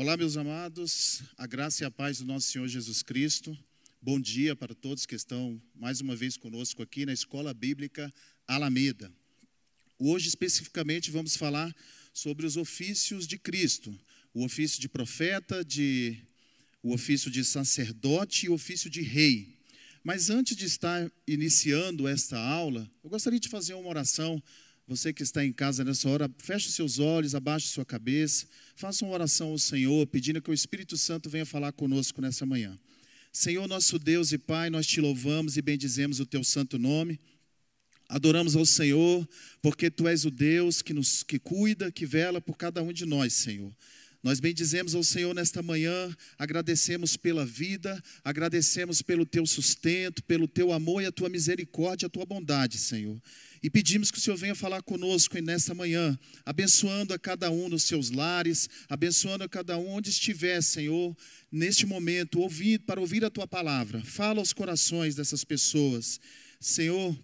Olá, meus amados, a graça e a paz do nosso Senhor Jesus Cristo. Bom dia para todos que estão mais uma vez conosco aqui na Escola Bíblica Alameda. Hoje, especificamente, vamos falar sobre os ofícios de Cristo: o ofício de profeta, de, o ofício de sacerdote e o ofício de rei. Mas antes de estar iniciando esta aula, eu gostaria de fazer uma oração você que está em casa nessa hora, feche seus olhos, abaixe sua cabeça, faça uma oração ao Senhor, pedindo que o Espírito Santo venha falar conosco nessa manhã. Senhor, nosso Deus e Pai, nós te louvamos e bendizemos o teu santo nome. Adoramos ao Senhor, porque tu és o Deus que nos que cuida, que vela por cada um de nós, Senhor. Nós bendizemos ao Senhor nesta manhã, agradecemos pela vida, agradecemos pelo teu sustento, pelo teu amor e a tua misericórdia, a tua bondade, Senhor. E pedimos que o Senhor venha falar conosco nessa manhã, abençoando a cada um nos seus lares, abençoando a cada um onde estiver, Senhor, neste momento, ouvir, para ouvir a tua palavra. Fala aos corações dessas pessoas. Senhor,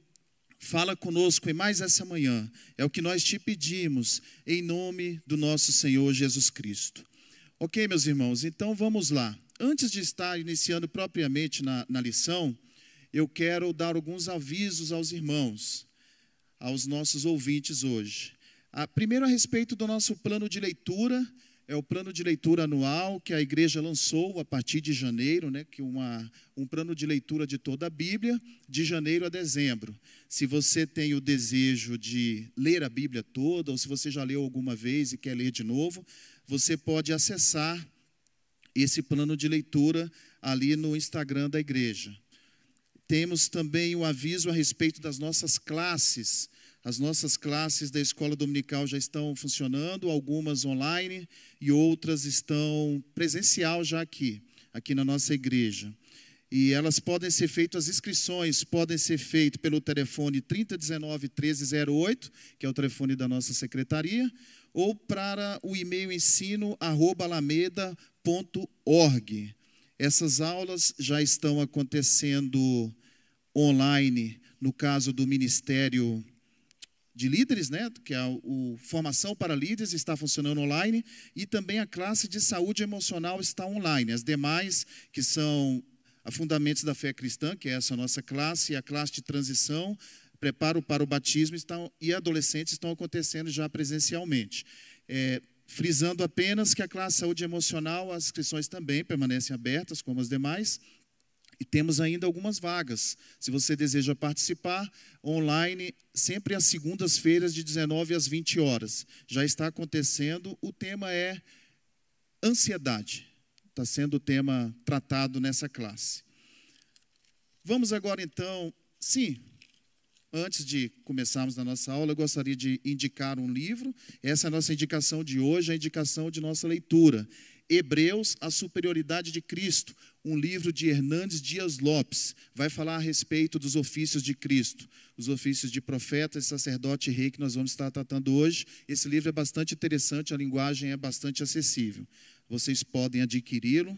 fala conosco em mais essa manhã. É o que nós te pedimos, em nome do nosso Senhor Jesus Cristo. Ok, meus irmãos, então vamos lá. Antes de estar iniciando propriamente na, na lição, eu quero dar alguns avisos aos irmãos aos nossos ouvintes hoje. A, primeiro, a respeito do nosso plano de leitura, é o plano de leitura anual que a igreja lançou a partir de janeiro, né, que uma, um plano de leitura de toda a Bíblia, de janeiro a dezembro. Se você tem o desejo de ler a Bíblia toda, ou se você já leu alguma vez e quer ler de novo, você pode acessar esse plano de leitura ali no Instagram da igreja. Temos também o um aviso a respeito das nossas classes. As nossas classes da escola dominical já estão funcionando, algumas online e outras estão presencial já aqui, aqui na nossa igreja. E elas podem ser feitas, as inscrições podem ser feitas pelo telefone 3019 1308, que é o telefone da nossa secretaria, ou para o e-mail ensino@alameda.org. Essas aulas já estão acontecendo online, no caso do Ministério de Líderes, né, que é o Formação para Líderes está funcionando online, e também a classe de saúde emocional está online. As demais, que são a Fundamentos da Fé Cristã, que é essa nossa classe, e a classe de transição, preparo para o batismo estão, e adolescentes estão acontecendo já presencialmente. É, frisando apenas que a classe saúde emocional, as inscrições também permanecem abertas, como as demais, e temos ainda algumas vagas. Se você deseja participar, online, sempre às segundas-feiras, de 19 às 20 horas. Já está acontecendo. O tema é ansiedade. Está sendo o tema tratado nessa classe. Vamos agora então. Sim, antes de começarmos a nossa aula, eu gostaria de indicar um livro. Essa é a nossa indicação de hoje, a indicação de nossa leitura. Hebreus, a superioridade de Cristo, um livro de Hernandes Dias Lopes, vai falar a respeito dos ofícios de Cristo, os ofícios de profeta, sacerdote e rei que nós vamos estar tratando hoje. Esse livro é bastante interessante, a linguagem é bastante acessível. Vocês podem adquiri-lo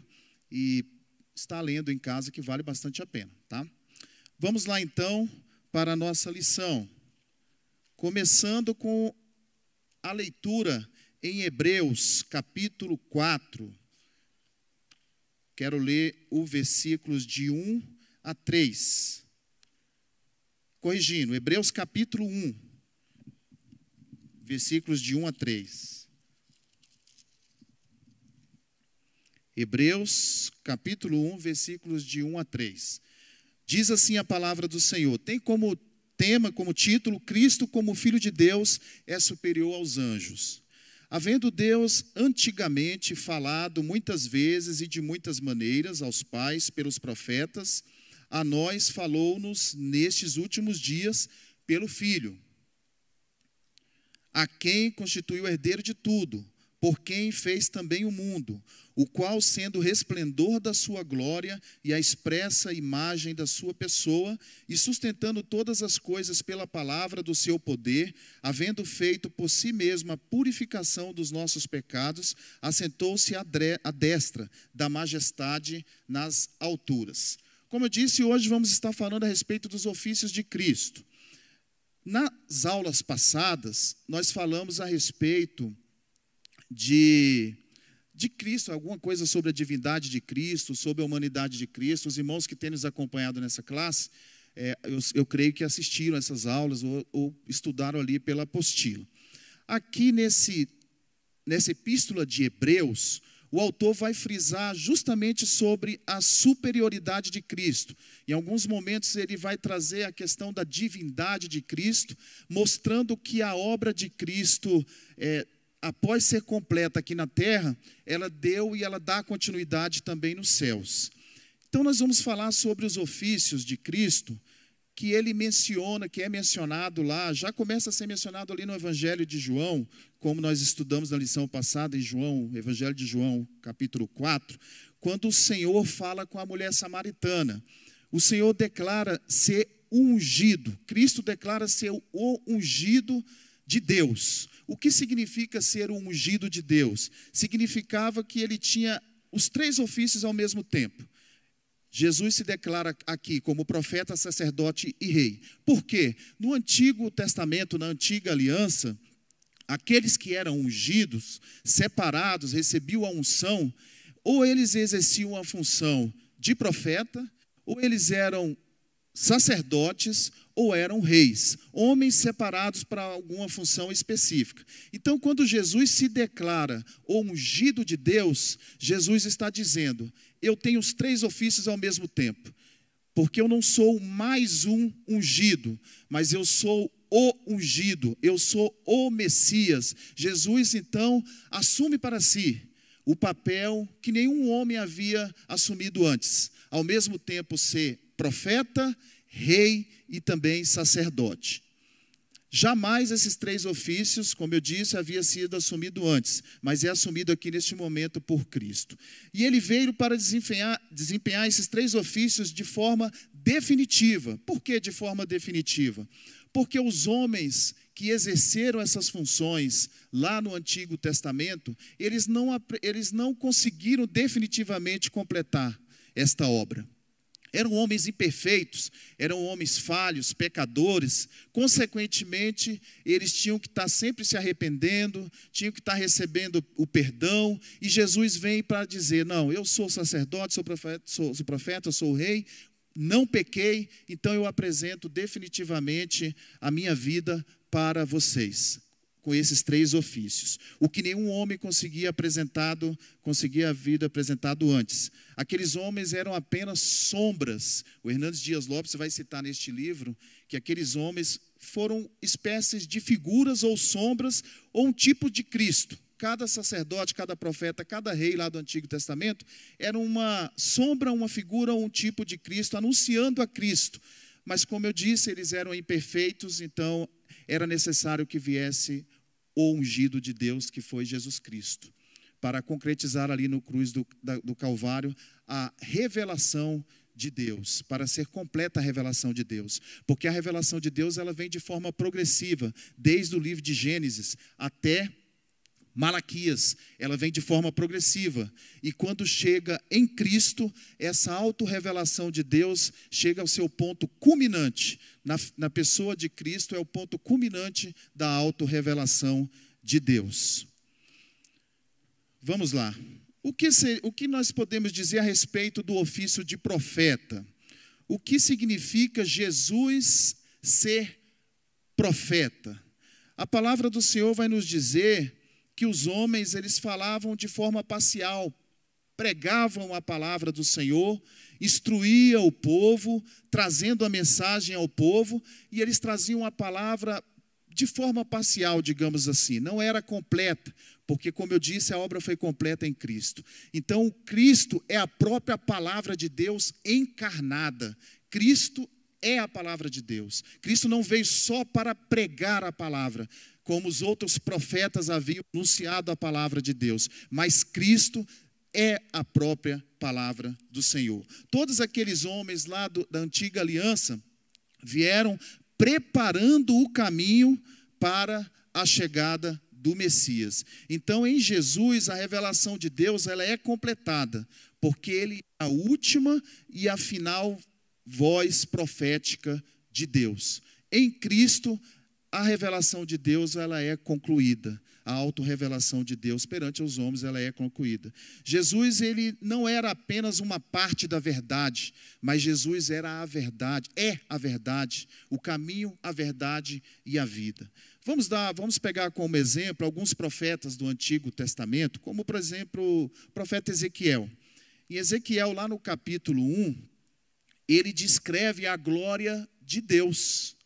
e estar lendo em casa que vale bastante a pena, tá? Vamos lá então para a nossa lição. Começando com a leitura em Hebreus, capítulo 4. Quero ler os versículos de 1 a 3. Corrigindo, Hebreus capítulo 1, versículos de 1 a 3. Hebreus capítulo 1, versículos de 1 a 3. Diz assim a palavra do Senhor: tem como tema, como título, Cristo como Filho de Deus é superior aos anjos. Havendo Deus antigamente falado muitas vezes e de muitas maneiras aos pais pelos profetas, a nós falou-nos nestes últimos dias pelo Filho, a quem constituiu o herdeiro de tudo por quem fez também o mundo, o qual, sendo o resplendor da sua glória e a expressa imagem da sua pessoa, e sustentando todas as coisas pela palavra do seu poder, havendo feito por si mesmo a purificação dos nossos pecados, assentou-se à destra da majestade nas alturas. Como eu disse, hoje vamos estar falando a respeito dos ofícios de Cristo. Nas aulas passadas, nós falamos a respeito de de Cristo, alguma coisa sobre a divindade de Cristo, sobre a humanidade de Cristo. Os irmãos que têm nos acompanhado nessa classe, é, eu, eu, creio que assistiram essas aulas ou, ou estudaram ali pela apostila. Aqui nesse, nessa epístola de Hebreus, o autor vai frisar justamente sobre a superioridade de Cristo. Em alguns momentos, ele vai trazer a questão da divindade de Cristo, mostrando que a obra de Cristo, é, após ser completa aqui na terra, ela deu e ela dá continuidade também nos céus. Então, nós vamos falar sobre os ofícios de Cristo, que ele menciona, que é mencionado lá, já começa a ser mencionado ali no Evangelho de João, como nós estudamos na lição passada em João, Evangelho de João, capítulo 4, quando o Senhor fala com a mulher samaritana. O Senhor declara ser ungido, Cristo declara ser o ungido de Deus. O que significa ser o ungido de Deus? Significava que ele tinha os três ofícios ao mesmo tempo. Jesus se declara aqui como profeta, sacerdote e rei. Por quê? No Antigo Testamento, na antiga aliança, aqueles que eram ungidos, separados, recebiam a unção, ou eles exerciam a função de profeta, ou eles eram sacerdotes ou eram reis, homens separados para alguma função específica. Então, quando Jesus se declara o ungido de Deus, Jesus está dizendo: Eu tenho os três ofícios ao mesmo tempo, porque eu não sou mais um ungido, mas eu sou o ungido, eu sou o Messias. Jesus então assume para si o papel que nenhum homem havia assumido antes, ao mesmo tempo ser profeta, rei e também sacerdote. Jamais esses três ofícios, como eu disse, havia sido assumido antes, mas é assumido aqui neste momento por Cristo. E ele veio para desempenhar, desempenhar esses três ofícios de forma definitiva. Por que de forma definitiva? Porque os homens que exerceram essas funções lá no Antigo Testamento, eles não, eles não conseguiram definitivamente completar esta obra. Eram homens imperfeitos, eram homens falhos, pecadores, consequentemente, eles tinham que estar sempre se arrependendo, tinham que estar recebendo o perdão, e Jesus vem para dizer: Não, eu sou sacerdote, sou profeta, sou, sou profeta, sou rei, não pequei, então eu apresento definitivamente a minha vida para vocês com esses três ofícios. O que nenhum homem conseguia apresentado, conseguia a vida apresentado antes. Aqueles homens eram apenas sombras. O Hernandes Dias Lopes vai citar neste livro que aqueles homens foram espécies de figuras ou sombras ou um tipo de Cristo. Cada sacerdote, cada profeta, cada rei lá do Antigo Testamento era uma sombra, uma figura ou um tipo de Cristo, anunciando a Cristo. Mas, como eu disse, eles eram imperfeitos, então era necessário que viesse o ungido de Deus, que foi Jesus Cristo, para concretizar ali no cruz do, da, do Calvário a revelação de Deus, para ser completa a revelação de Deus, porque a revelação de Deus ela vem de forma progressiva, desde o livro de Gênesis até Malaquias, ela vem de forma progressiva. E quando chega em Cristo, essa autorrevelação de Deus chega ao seu ponto culminante. Na, na pessoa de Cristo é o ponto culminante da autorrevelação de Deus. Vamos lá. O que, o que nós podemos dizer a respeito do ofício de profeta? O que significa Jesus ser profeta? A palavra do Senhor vai nos dizer que os homens eles falavam de forma parcial, pregavam a palavra do Senhor, instruía o povo, trazendo a mensagem ao povo, e eles traziam a palavra de forma parcial, digamos assim, não era completa, porque, como eu disse, a obra foi completa em Cristo. Então, Cristo é a própria palavra de Deus encarnada. Cristo é a palavra de Deus. Cristo não veio só para pregar a palavra, como os outros profetas haviam anunciado a palavra de Deus, mas Cristo é a própria palavra do Senhor. Todos aqueles homens lá do, da antiga aliança vieram preparando o caminho para a chegada do Messias. Então, em Jesus, a revelação de Deus ela é completada, porque ele é a última e a final voz profética de Deus. Em Cristo, a revelação de Deus ela é concluída. A autorrevelação de Deus perante os homens ela é concluída. Jesus ele não era apenas uma parte da verdade, mas Jesus era a verdade, é a verdade, o caminho, a verdade e a vida. Vamos dar, vamos pegar como exemplo alguns profetas do Antigo Testamento, como por exemplo o profeta Ezequiel. Em Ezequiel lá no capítulo 1, ele descreve a glória de Deus.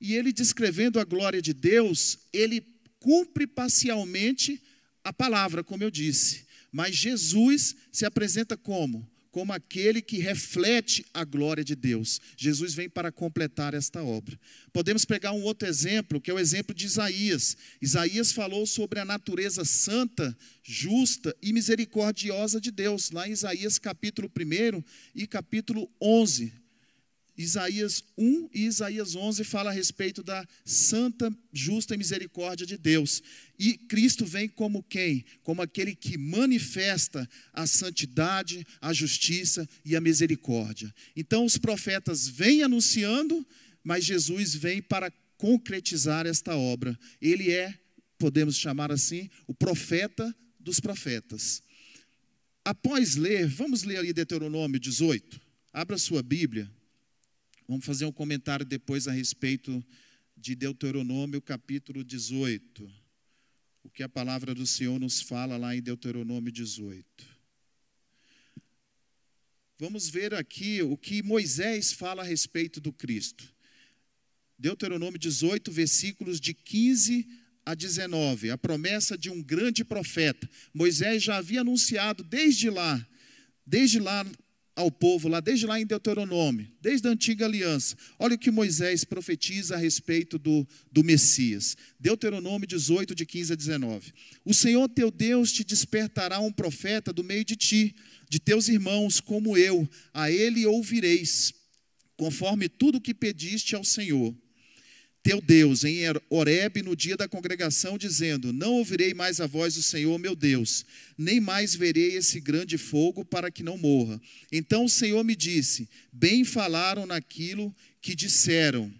E ele descrevendo a glória de Deus, ele cumpre parcialmente a palavra, como eu disse. Mas Jesus se apresenta como? Como aquele que reflete a glória de Deus. Jesus vem para completar esta obra. Podemos pegar um outro exemplo, que é o exemplo de Isaías. Isaías falou sobre a natureza santa, justa e misericordiosa de Deus, lá em Isaías capítulo 1 e capítulo 11. Isaías 1 e Isaías 11 fala a respeito da santa, justa misericórdia de Deus. E Cristo vem como quem? Como aquele que manifesta a santidade, a justiça e a misericórdia. Então os profetas vêm anunciando, mas Jesus vem para concretizar esta obra. Ele é, podemos chamar assim, o profeta dos profetas. Após ler, vamos ler ali Deuteronômio 18. Abra sua Bíblia. Vamos fazer um comentário depois a respeito de Deuteronômio capítulo 18. O que a palavra do Senhor nos fala lá em Deuteronômio 18. Vamos ver aqui o que Moisés fala a respeito do Cristo. Deuteronômio 18, versículos de 15 a 19. A promessa de um grande profeta. Moisés já havia anunciado desde lá, desde lá ao povo lá, desde lá em Deuteronômio, desde a antiga aliança. Olha o que Moisés profetiza a respeito do, do Messias. Deuteronômio 18, de 15 a 19. O Senhor teu Deus te despertará um profeta do meio de ti, de teus irmãos, como eu, a ele ouvireis, conforme tudo que pediste ao Senhor teu Deus em Horebe no dia da congregação, dizendo: Não ouvirei mais a voz do Senhor meu Deus, nem mais verei esse grande fogo para que não morra. Então o Senhor me disse: Bem falaram naquilo que disseram.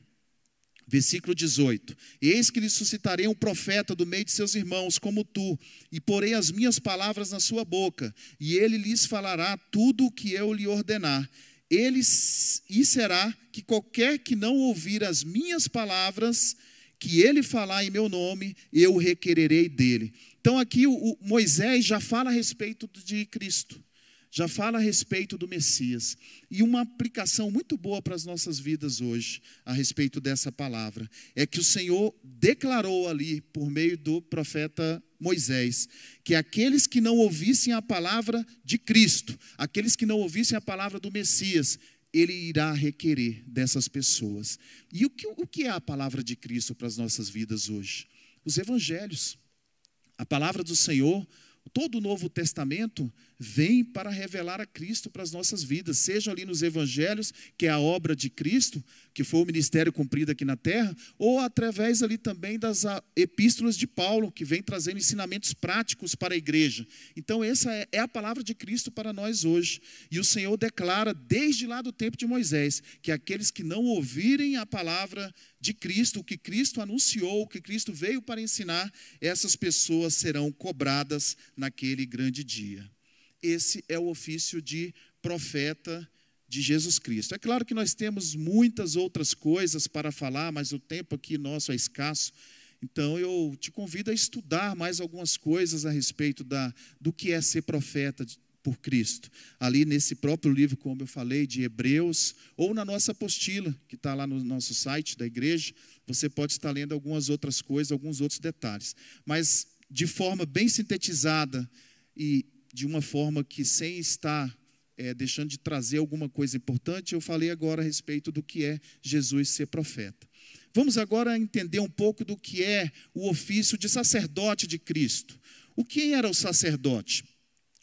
Versículo 18: Eis que lhe suscitarei um profeta do meio de seus irmãos, como tu, e porei as minhas palavras na sua boca, e ele lhes falará tudo o que eu lhe ordenar ele, e será que qualquer que não ouvir as minhas palavras, que ele falar em meu nome, eu requererei dele. Então aqui o, o Moisés já fala a respeito de Cristo já fala a respeito do Messias. E uma aplicação muito boa para as nossas vidas hoje, a respeito dessa palavra, é que o Senhor declarou ali, por meio do profeta Moisés, que aqueles que não ouvissem a palavra de Cristo, aqueles que não ouvissem a palavra do Messias, ele irá requerer dessas pessoas. E o que, o que é a palavra de Cristo para as nossas vidas hoje? Os evangelhos. A palavra do Senhor Todo o Novo Testamento vem para revelar a Cristo para as nossas vidas, seja ali nos evangelhos, que é a obra de Cristo, que foi o ministério cumprido aqui na terra, ou através ali também das ah, epístolas de Paulo, que vem trazendo ensinamentos práticos para a igreja. Então, essa é, é a palavra de Cristo para nós hoje. E o Senhor declara, desde lá do tempo de Moisés, que aqueles que não ouvirem a palavra de Cristo, o que Cristo anunciou, o que Cristo veio para ensinar, essas pessoas serão cobradas naquele grande dia. Esse é o ofício de profeta de Jesus Cristo. É claro que nós temos muitas outras coisas para falar, mas o tempo aqui nosso é escasso. Então eu te convido a estudar mais algumas coisas a respeito da, do que é ser profeta por Cristo. Ali nesse próprio livro, como eu falei, de Hebreus, ou na nossa apostila, que está lá no nosso site da igreja, você pode estar lendo algumas outras coisas, alguns outros detalhes. Mas de forma bem sintetizada e de uma forma que sem estar é, deixando de trazer alguma coisa importante, eu falei agora a respeito do que é Jesus ser profeta. Vamos agora entender um pouco do que é o ofício de sacerdote de Cristo. O que era o sacerdote?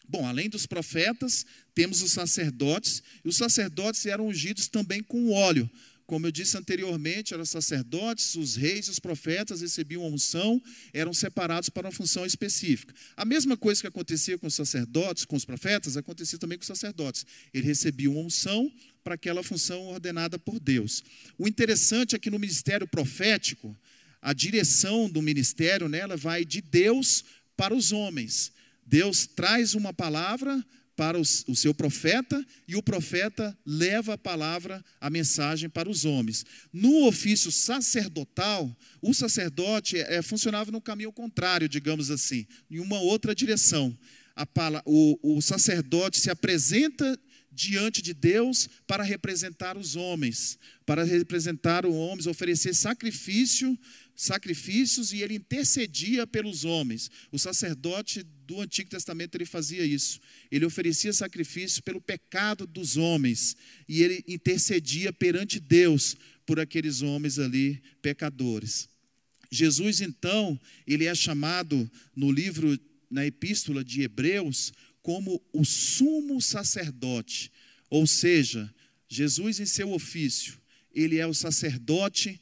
Bom, além dos profetas, temos os sacerdotes, e os sacerdotes eram ungidos também com óleo. Como eu disse anteriormente, eram sacerdotes, os reis os profetas recebiam uma unção, eram separados para uma função específica. A mesma coisa que acontecia com os sacerdotes, com os profetas, acontecia também com os sacerdotes. Eles recebiam uma unção para aquela função ordenada por Deus. O interessante é que no ministério profético, a direção do ministério nela vai de Deus para os homens. Deus traz uma palavra para o seu profeta e o profeta leva a palavra, a mensagem para os homens. No ofício sacerdotal, o sacerdote é, funcionava no caminho contrário, digamos assim, em uma outra direção. A, o, o sacerdote se apresenta diante de Deus para representar os homens, para representar os homens, oferecer sacrifício sacrifícios e ele intercedia pelos homens. O sacerdote do Antigo Testamento ele fazia isso. Ele oferecia sacrifício pelo pecado dos homens e ele intercedia perante Deus por aqueles homens ali pecadores. Jesus então, ele é chamado no livro na epístola de Hebreus como o sumo sacerdote, ou seja, Jesus em seu ofício, ele é o sacerdote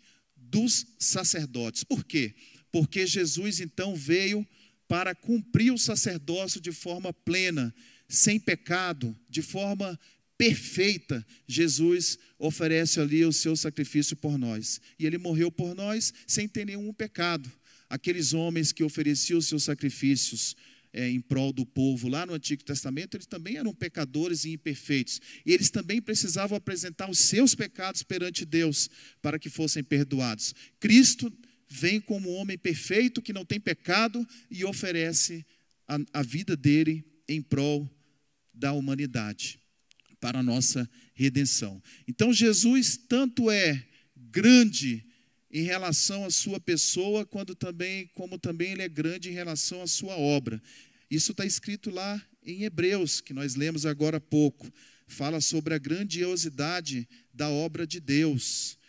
dos sacerdotes. Por quê? Porque Jesus então veio para cumprir o sacerdócio de forma plena, sem pecado, de forma perfeita. Jesus oferece ali o seu sacrifício por nós. E ele morreu por nós sem ter nenhum pecado. Aqueles homens que ofereciam os seus sacrifícios é, em prol do povo lá no Antigo Testamento, eles também eram pecadores e imperfeitos. E eles também precisavam apresentar os seus pecados perante Deus para que fossem perdoados. Cristo vem como homem perfeito que não tem pecado e oferece a, a vida dele em prol da humanidade para a nossa redenção. Então Jesus tanto é grande em relação à sua pessoa, quando também, como também ele é grande em relação à sua obra. Isso está escrito lá em Hebreus, que nós lemos agora há pouco. Fala sobre a grandiosidade da obra de Deus.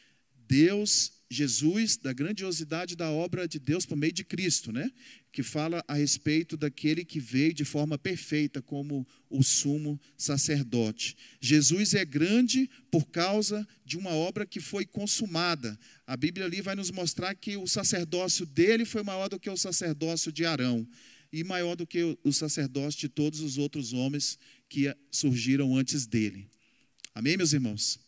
Deus, Jesus, da grandiosidade da obra de Deus por meio de Cristo, né? Que fala a respeito daquele que veio de forma perfeita como o sumo sacerdote. Jesus é grande por causa de uma obra que foi consumada. A Bíblia ali vai nos mostrar que o sacerdócio dele foi maior do que o sacerdócio de Arão e maior do que o sacerdócio de todos os outros homens que surgiram antes dele. Amém, meus irmãos?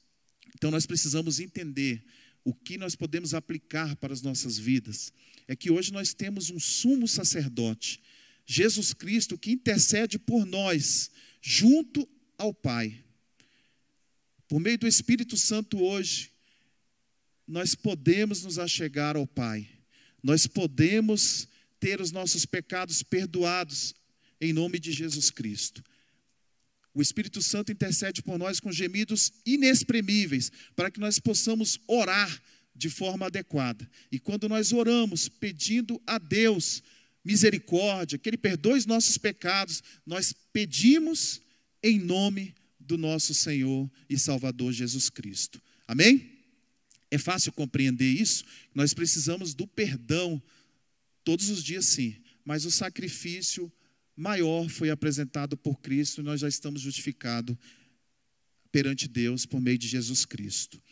Então nós precisamos entender o que nós podemos aplicar para as nossas vidas. É que hoje nós temos um sumo sacerdote, Jesus Cristo, que intercede por nós, junto ao Pai. Por meio do Espírito Santo hoje, nós podemos nos achegar ao Pai. Nós podemos ter os nossos pecados perdoados em nome de Jesus Cristo. O Espírito Santo intercede por nós com gemidos inexprimíveis, para que nós possamos orar de forma adequada. E quando nós oramos pedindo a Deus misericórdia, que Ele perdoe os nossos pecados, nós pedimos em nome do nosso Senhor e Salvador Jesus Cristo. Amém? É fácil compreender isso? Nós precisamos do perdão Todos os dias, sim. Mas o sacrifício maior foi apresentado por Cristo e nós já estamos justificados perante Deus por meio de Jesus Cristo.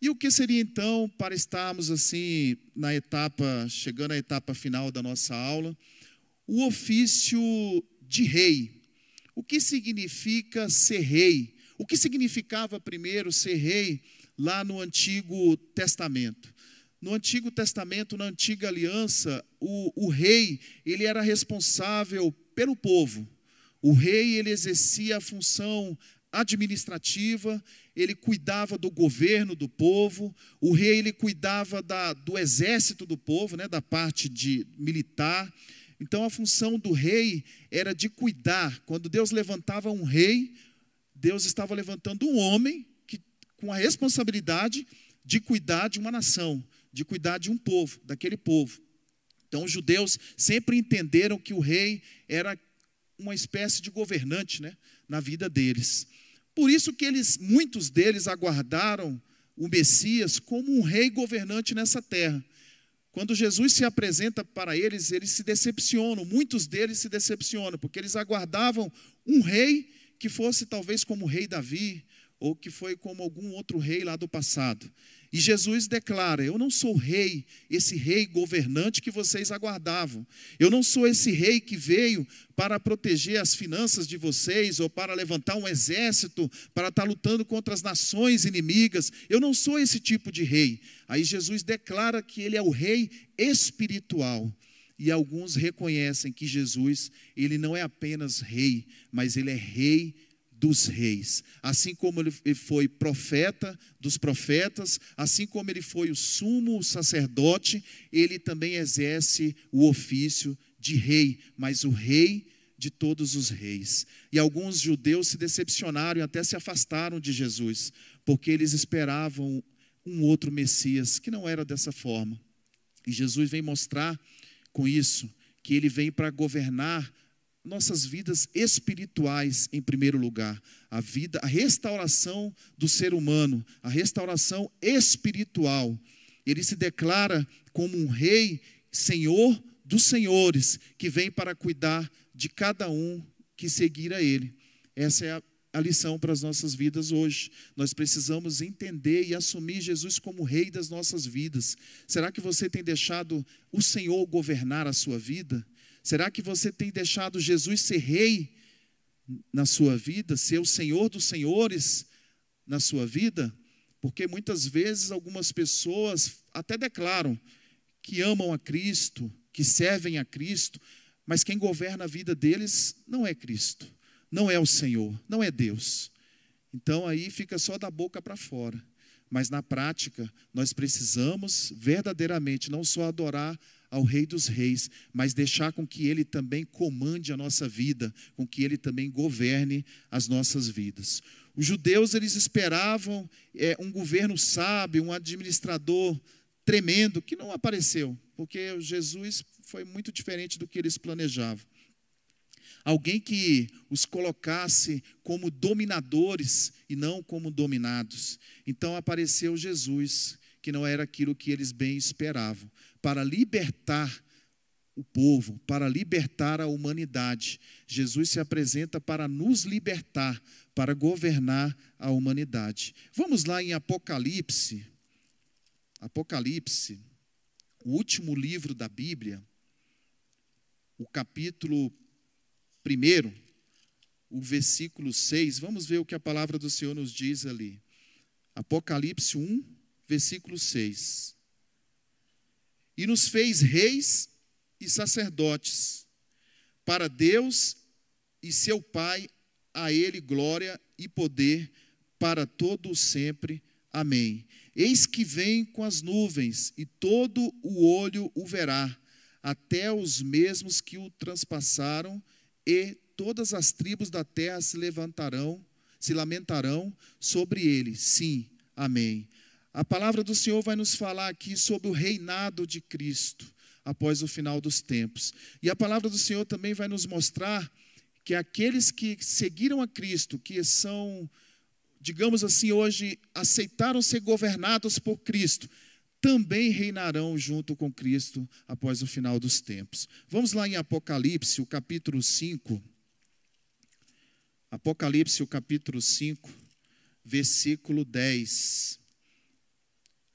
E o que seria então para estarmos assim na etapa, chegando à etapa final da nossa aula, o ofício de rei. O que significa ser rei? O que significava primeiro ser rei lá no Antigo Testamento? No Antigo Testamento, na Antiga Aliança, o, o rei ele era responsável pelo povo. O rei ele exercia a função administrativa, ele cuidava do governo do povo, o rei ele cuidava da, do exército do povo, né, da parte de militar. Então a função do rei era de cuidar. Quando Deus levantava um rei, Deus estava levantando um homem que, com a responsabilidade de cuidar de uma nação de cuidar de um povo, daquele povo. Então, os judeus sempre entenderam que o rei era uma espécie de governante né, na vida deles. Por isso que eles, muitos deles aguardaram o Messias como um rei governante nessa terra. Quando Jesus se apresenta para eles, eles se decepcionam, muitos deles se decepcionam, porque eles aguardavam um rei que fosse talvez como o rei Davi, ou que foi como algum outro rei lá do passado. E Jesus declara: Eu não sou rei, esse rei governante que vocês aguardavam. Eu não sou esse rei que veio para proteger as finanças de vocês ou para levantar um exército para estar lutando contra as nações inimigas. Eu não sou esse tipo de rei. Aí Jesus declara que ele é o rei espiritual. E alguns reconhecem que Jesus, ele não é apenas rei, mas ele é rei dos reis. Assim como ele foi profeta dos profetas, assim como ele foi o sumo sacerdote, ele também exerce o ofício de rei, mas o rei de todos os reis. E alguns judeus se decepcionaram e até se afastaram de Jesus, porque eles esperavam um outro Messias que não era dessa forma. E Jesus vem mostrar com isso que ele vem para governar nossas vidas espirituais em primeiro lugar, a vida, a restauração do ser humano, a restauração espiritual. Ele se declara como um rei, senhor dos senhores, que vem para cuidar de cada um que seguir a ele. Essa é a, a lição para as nossas vidas hoje. Nós precisamos entender e assumir Jesus como rei das nossas vidas. Será que você tem deixado o Senhor governar a sua vida? Será que você tem deixado Jesus ser rei na sua vida, ser o Senhor dos senhores na sua vida? Porque muitas vezes algumas pessoas até declaram que amam a Cristo, que servem a Cristo, mas quem governa a vida deles não é Cristo, não é o Senhor, não é Deus. Então aí fica só da boca para fora. Mas na prática, nós precisamos verdadeiramente não só adorar ao Rei dos Reis, mas deixar com que Ele também comande a nossa vida, com que Ele também governe as nossas vidas. Os judeus eles esperavam é, um governo sábio, um administrador tremendo que não apareceu, porque Jesus foi muito diferente do que eles planejavam. Alguém que os colocasse como dominadores e não como dominados. Então apareceu Jesus, que não era aquilo que eles bem esperavam para libertar o povo, para libertar a humanidade. Jesus se apresenta para nos libertar, para governar a humanidade. Vamos lá em Apocalipse. Apocalipse, o último livro da Bíblia, o capítulo 1, o versículo 6. Vamos ver o que a palavra do Senhor nos diz ali. Apocalipse 1, versículo 6 e nos fez reis e sacerdotes para Deus e seu Pai, a Ele glória e poder para todo sempre. Amém. Eis que vem com as nuvens, e todo o olho o verá, até os mesmos que o transpassaram, e todas as tribos da terra se levantarão, se lamentarão sobre ele. Sim, amém. A palavra do Senhor vai nos falar aqui sobre o reinado de Cristo após o final dos tempos. E a palavra do Senhor também vai nos mostrar que aqueles que seguiram a Cristo, que são, digamos assim, hoje aceitaram ser governados por Cristo, também reinarão junto com Cristo após o final dos tempos. Vamos lá em Apocalipse, o capítulo 5. Apocalipse, o capítulo 5, versículo 10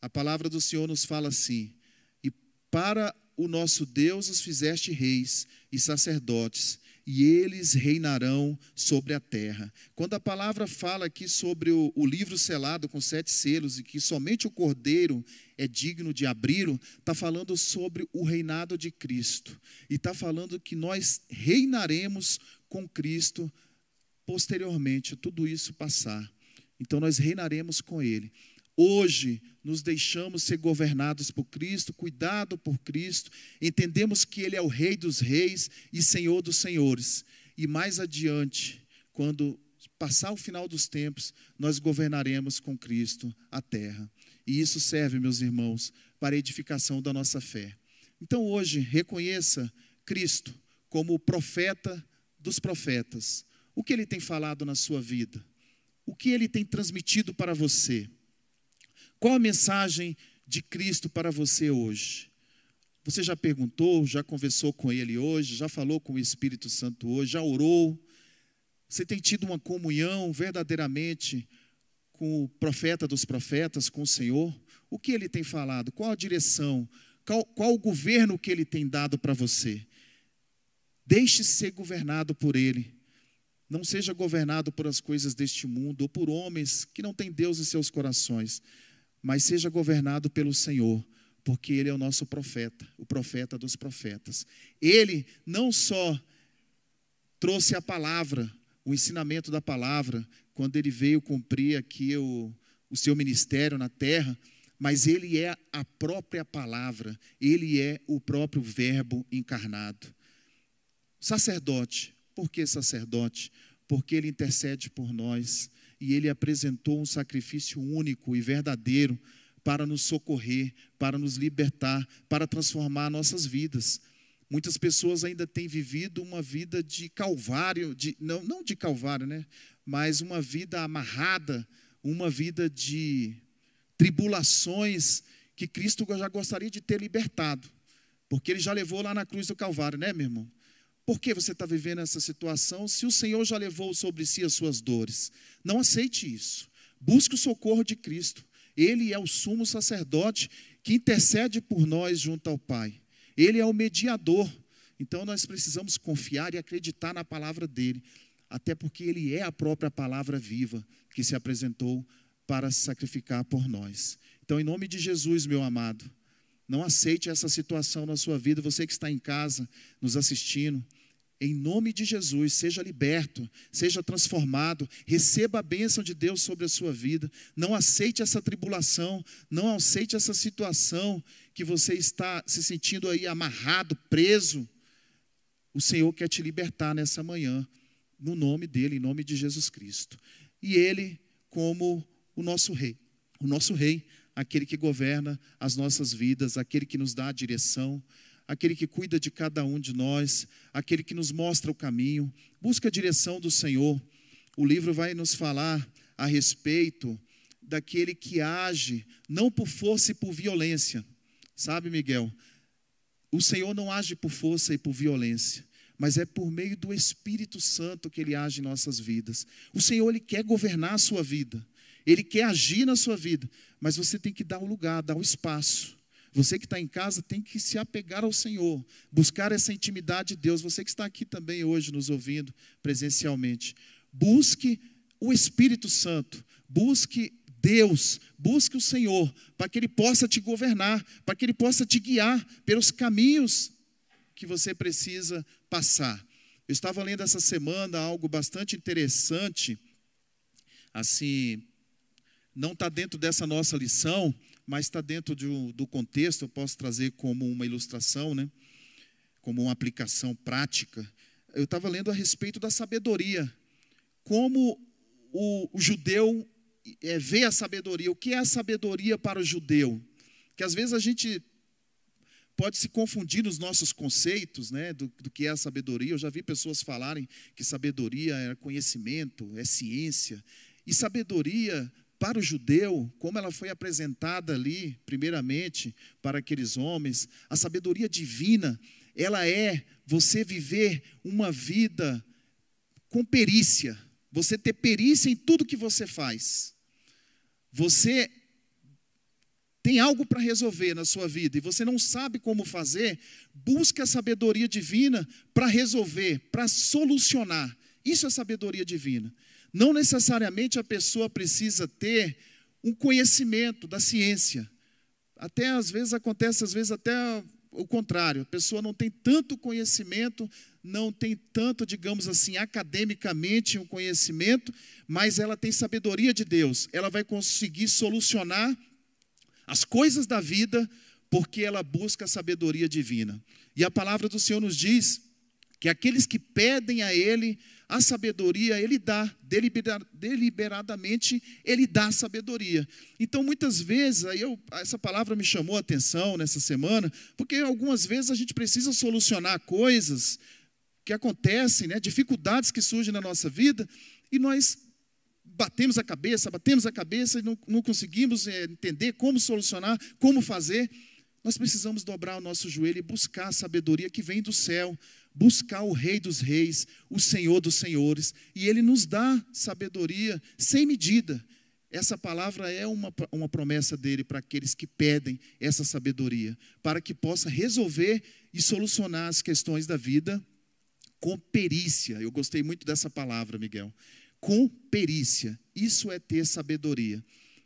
a palavra do Senhor nos fala assim: E para o nosso Deus os fizeste reis e sacerdotes, e eles reinarão sobre a terra. Quando a palavra fala aqui sobre o, o livro selado com sete selos e que somente o cordeiro é digno de abri-lo, está falando sobre o reinado de Cristo. E está falando que nós reinaremos com Cristo posteriormente, tudo isso passar. Então nós reinaremos com Ele. Hoje nos deixamos ser governados por Cristo, cuidado por Cristo, entendemos que Ele é o Rei dos Reis e Senhor dos Senhores. E mais adiante, quando passar o final dos tempos, nós governaremos com Cristo a terra. E isso serve, meus irmãos, para a edificação da nossa fé. Então hoje, reconheça Cristo como o profeta dos profetas. O que ele tem falado na sua vida? O que ele tem transmitido para você? Qual a mensagem de Cristo para você hoje? Você já perguntou, já conversou com Ele hoje, já falou com o Espírito Santo hoje, já orou? Você tem tido uma comunhão verdadeiramente com o profeta dos profetas, com o Senhor? O que ele tem falado? Qual a direção? Qual, qual o governo que ele tem dado para você? Deixe ser governado por ele. Não seja governado por as coisas deste mundo ou por homens que não têm Deus em seus corações, mas seja governado pelo Senhor, porque ele é o nosso profeta, o profeta dos profetas. Ele não só trouxe a palavra, o ensinamento da palavra, quando ele veio cumprir aqui o, o seu ministério na terra, mas ele é a própria palavra, ele é o próprio Verbo encarnado. Sacerdote, por que sacerdote? Porque ele intercede por nós e ele apresentou um sacrifício único e verdadeiro para nos socorrer, para nos libertar, para transformar nossas vidas. Muitas pessoas ainda têm vivido uma vida de calvário, de, não, não de calvário, né? mas uma vida amarrada, uma vida de tribulações que Cristo já gostaria de ter libertado, porque Ele já levou lá na cruz do Calvário, né, meu irmão? Por que você está vivendo essa situação se o Senhor já levou sobre si as suas dores? Não aceite isso. Busque o socorro de Cristo. Ele é o sumo sacerdote que intercede por nós junto ao Pai. Ele é o mediador. Então nós precisamos confiar e acreditar na palavra dele, até porque ele é a própria palavra viva que se apresentou para sacrificar por nós. Então, em nome de Jesus, meu amado, não aceite essa situação na sua vida, você que está em casa nos assistindo, em nome de Jesus, seja liberto, seja transformado, receba a bênção de Deus sobre a sua vida. Não aceite essa tribulação, não aceite essa situação que você está se sentindo aí amarrado, preso. O Senhor quer te libertar nessa manhã, no nome dEle, em nome de Jesus Cristo. E Ele, como o nosso Rei, o nosso Rei, aquele que governa as nossas vidas, aquele que nos dá a direção, aquele que cuida de cada um de nós, aquele que nos mostra o caminho. Busca a direção do Senhor. O livro vai nos falar a respeito daquele que age não por força e por violência. Sabe, Miguel? O Senhor não age por força e por violência, mas é por meio do Espírito Santo que ele age em nossas vidas. O Senhor ele quer governar a sua vida. Ele quer agir na sua vida, mas você tem que dar o lugar, dar o espaço. Você que está em casa tem que se apegar ao Senhor, buscar essa intimidade de Deus. Você que está aqui também hoje nos ouvindo presencialmente, busque o Espírito Santo, busque Deus, busque o Senhor, para que Ele possa te governar, para que Ele possa te guiar pelos caminhos que você precisa passar. Eu estava lendo essa semana algo bastante interessante, assim, não está dentro dessa nossa lição, mas está dentro de, do contexto, eu posso trazer como uma ilustração, né? como uma aplicação prática. Eu estava lendo a respeito da sabedoria, como o, o judeu é, vê a sabedoria, o que é a sabedoria para o judeu? Que às vezes a gente pode se confundir nos nossos conceitos né, do, do, que é a sabedoria. Eu já vi pessoas falarem que sabedoria é conhecimento, é ciência. E sabedoria para o judeu, como ela foi apresentada ali, primeiramente, para aqueles homens, a sabedoria divina, ela é você viver uma vida com perícia, você ter perícia em tudo que você faz. Você tem algo para resolver na sua vida e você não sabe como fazer, busque a sabedoria divina para resolver, para solucionar. Isso é sabedoria divina. Não necessariamente a pessoa precisa ter um conhecimento da ciência. Até às vezes acontece, às vezes até o contrário. A pessoa não tem tanto conhecimento, não tem tanto, digamos assim, academicamente um conhecimento, mas ela tem sabedoria de Deus. Ela vai conseguir solucionar as coisas da vida porque ela busca a sabedoria divina. E a palavra do Senhor nos diz que aqueles que pedem a Ele a sabedoria, Ele dá, deliberadamente, Ele dá sabedoria. Então, muitas vezes, aí eu, essa palavra me chamou a atenção nessa semana, porque algumas vezes a gente precisa solucionar coisas que acontecem, né, dificuldades que surgem na nossa vida, e nós batemos a cabeça, batemos a cabeça e não, não conseguimos é, entender como solucionar, como fazer. Nós precisamos dobrar o nosso joelho e buscar a sabedoria que vem do céu, buscar o Rei dos Reis, o Senhor dos Senhores, e Ele nos dá sabedoria sem medida. essa palavra é uma, uma promessa dele para aqueles que pedem essa sabedoria, para que possa resolver e solucionar as questões da vida com perícia. Eu gostei muito dessa palavra, Miguel. Com perícia. Isso é ter sabedoria.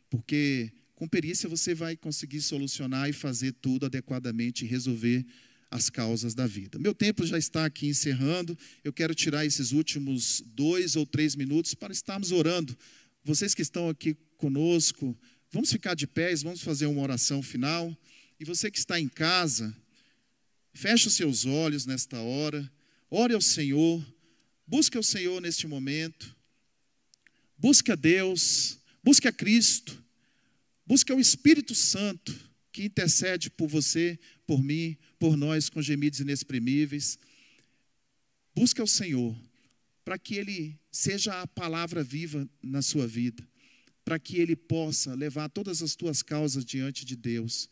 Porque com perícia você vai conseguir solucionar e fazer tudo adequadamente resolver as causas da vida. Meu tempo já está aqui encerrando. Eu quero tirar esses últimos dois ou três minutos para estarmos orando. Vocês que estão aqui conosco, vamos ficar de pés, vamos fazer uma oração final. E você que está em casa, feche os seus olhos nesta hora, ore ao Senhor, busque o Senhor neste momento, busque a Deus, busque a Cristo, busque o Espírito Santo que intercede por você, por mim, por nós com gemidos inexprimíveis. Busque ao Senhor para que Ele seja a palavra viva na sua vida, para que Ele possa levar todas as tuas causas diante de Deus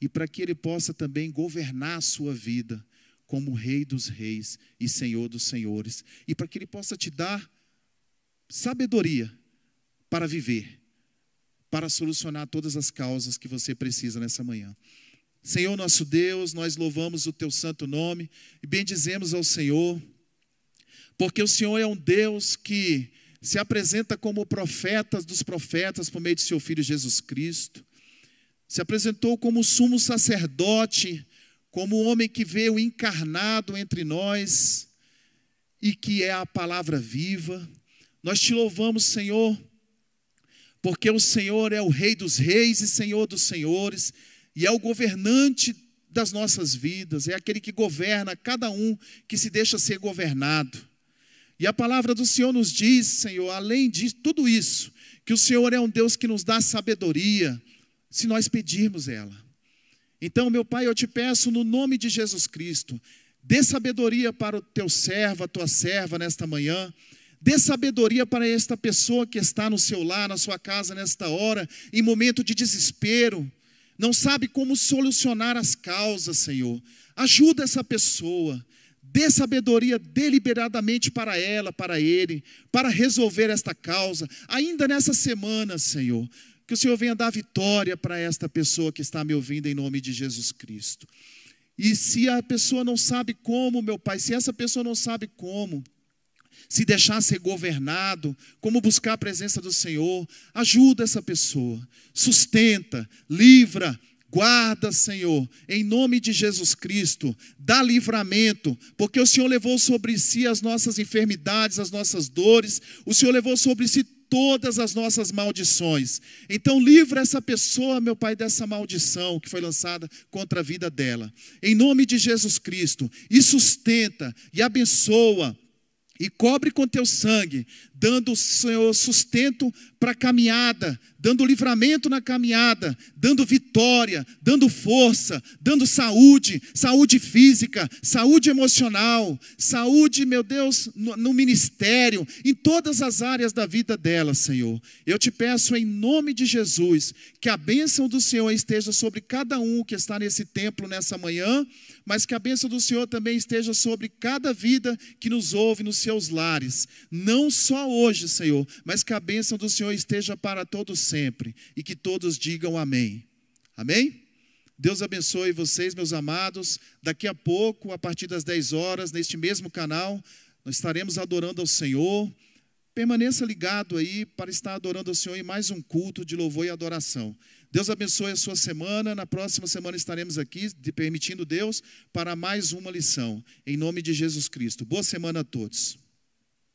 e para que Ele possa também governar a sua vida como Rei dos Reis e Senhor dos Senhores, e para que Ele possa te dar sabedoria para viver, para solucionar todas as causas que você precisa nessa manhã. Senhor nosso Deus, nós louvamos o teu santo nome e bendizemos ao Senhor, porque o Senhor é um Deus que se apresenta como profeta dos profetas por meio de seu filho Jesus Cristo. Se apresentou como sumo sacerdote, como o homem que veio encarnado entre nós e que é a palavra viva. Nós te louvamos, Senhor, porque o Senhor é o Rei dos Reis e Senhor dos Senhores e é o governante das nossas vidas, é aquele que governa cada um que se deixa ser governado. E a palavra do Senhor nos diz, Senhor, além de tudo isso, que o Senhor é um Deus que nos dá sabedoria, se nós pedirmos ela. Então, meu Pai, eu te peço no nome de Jesus Cristo, dê sabedoria para o teu servo, a tua serva nesta manhã. Dê sabedoria para esta pessoa que está no seu lar, na sua casa nesta hora, em momento de desespero, não sabe como solucionar as causas, Senhor. Ajuda essa pessoa. Dê sabedoria deliberadamente para ela, para ele, para resolver esta causa, ainda nessa semana, Senhor. Que o Senhor venha dar vitória para esta pessoa que está me ouvindo em nome de Jesus Cristo. E se a pessoa não sabe como, meu Pai, se essa pessoa não sabe como, se deixar ser governado, como buscar a presença do Senhor. Ajuda essa pessoa, sustenta, livra, guarda, Senhor, em nome de Jesus Cristo, dá livramento, porque o Senhor levou sobre si as nossas enfermidades, as nossas dores, o Senhor levou sobre si todas as nossas maldições. Então, livra essa pessoa, meu Pai, dessa maldição que foi lançada contra a vida dela. Em nome de Jesus Cristo, e sustenta e abençoa e cobre com teu sangue, dando, Senhor, sustento para a caminhada, dando livramento na caminhada, dando vitória, dando força, dando saúde, saúde física, saúde emocional, saúde, meu Deus, no, no ministério, em todas as áreas da vida dela, Senhor. Eu te peço em nome de Jesus que a bênção do Senhor esteja sobre cada um que está nesse templo nessa manhã, mas que a bênção do Senhor também esteja sobre cada vida que nos ouve nos seus lares, não só hoje, Senhor, mas que a bênção do Senhor esteja para todos sempre e que todos digam amém. Amém? Deus abençoe vocês, meus amados. Daqui a pouco, a partir das 10 horas, neste mesmo canal, nós estaremos adorando ao Senhor. Permaneça ligado aí para estar adorando ao Senhor em mais um culto de louvor e adoração. Deus abençoe a sua semana. Na próxima semana estaremos aqui, permitindo Deus, para mais uma lição. Em nome de Jesus Cristo. Boa semana a todos.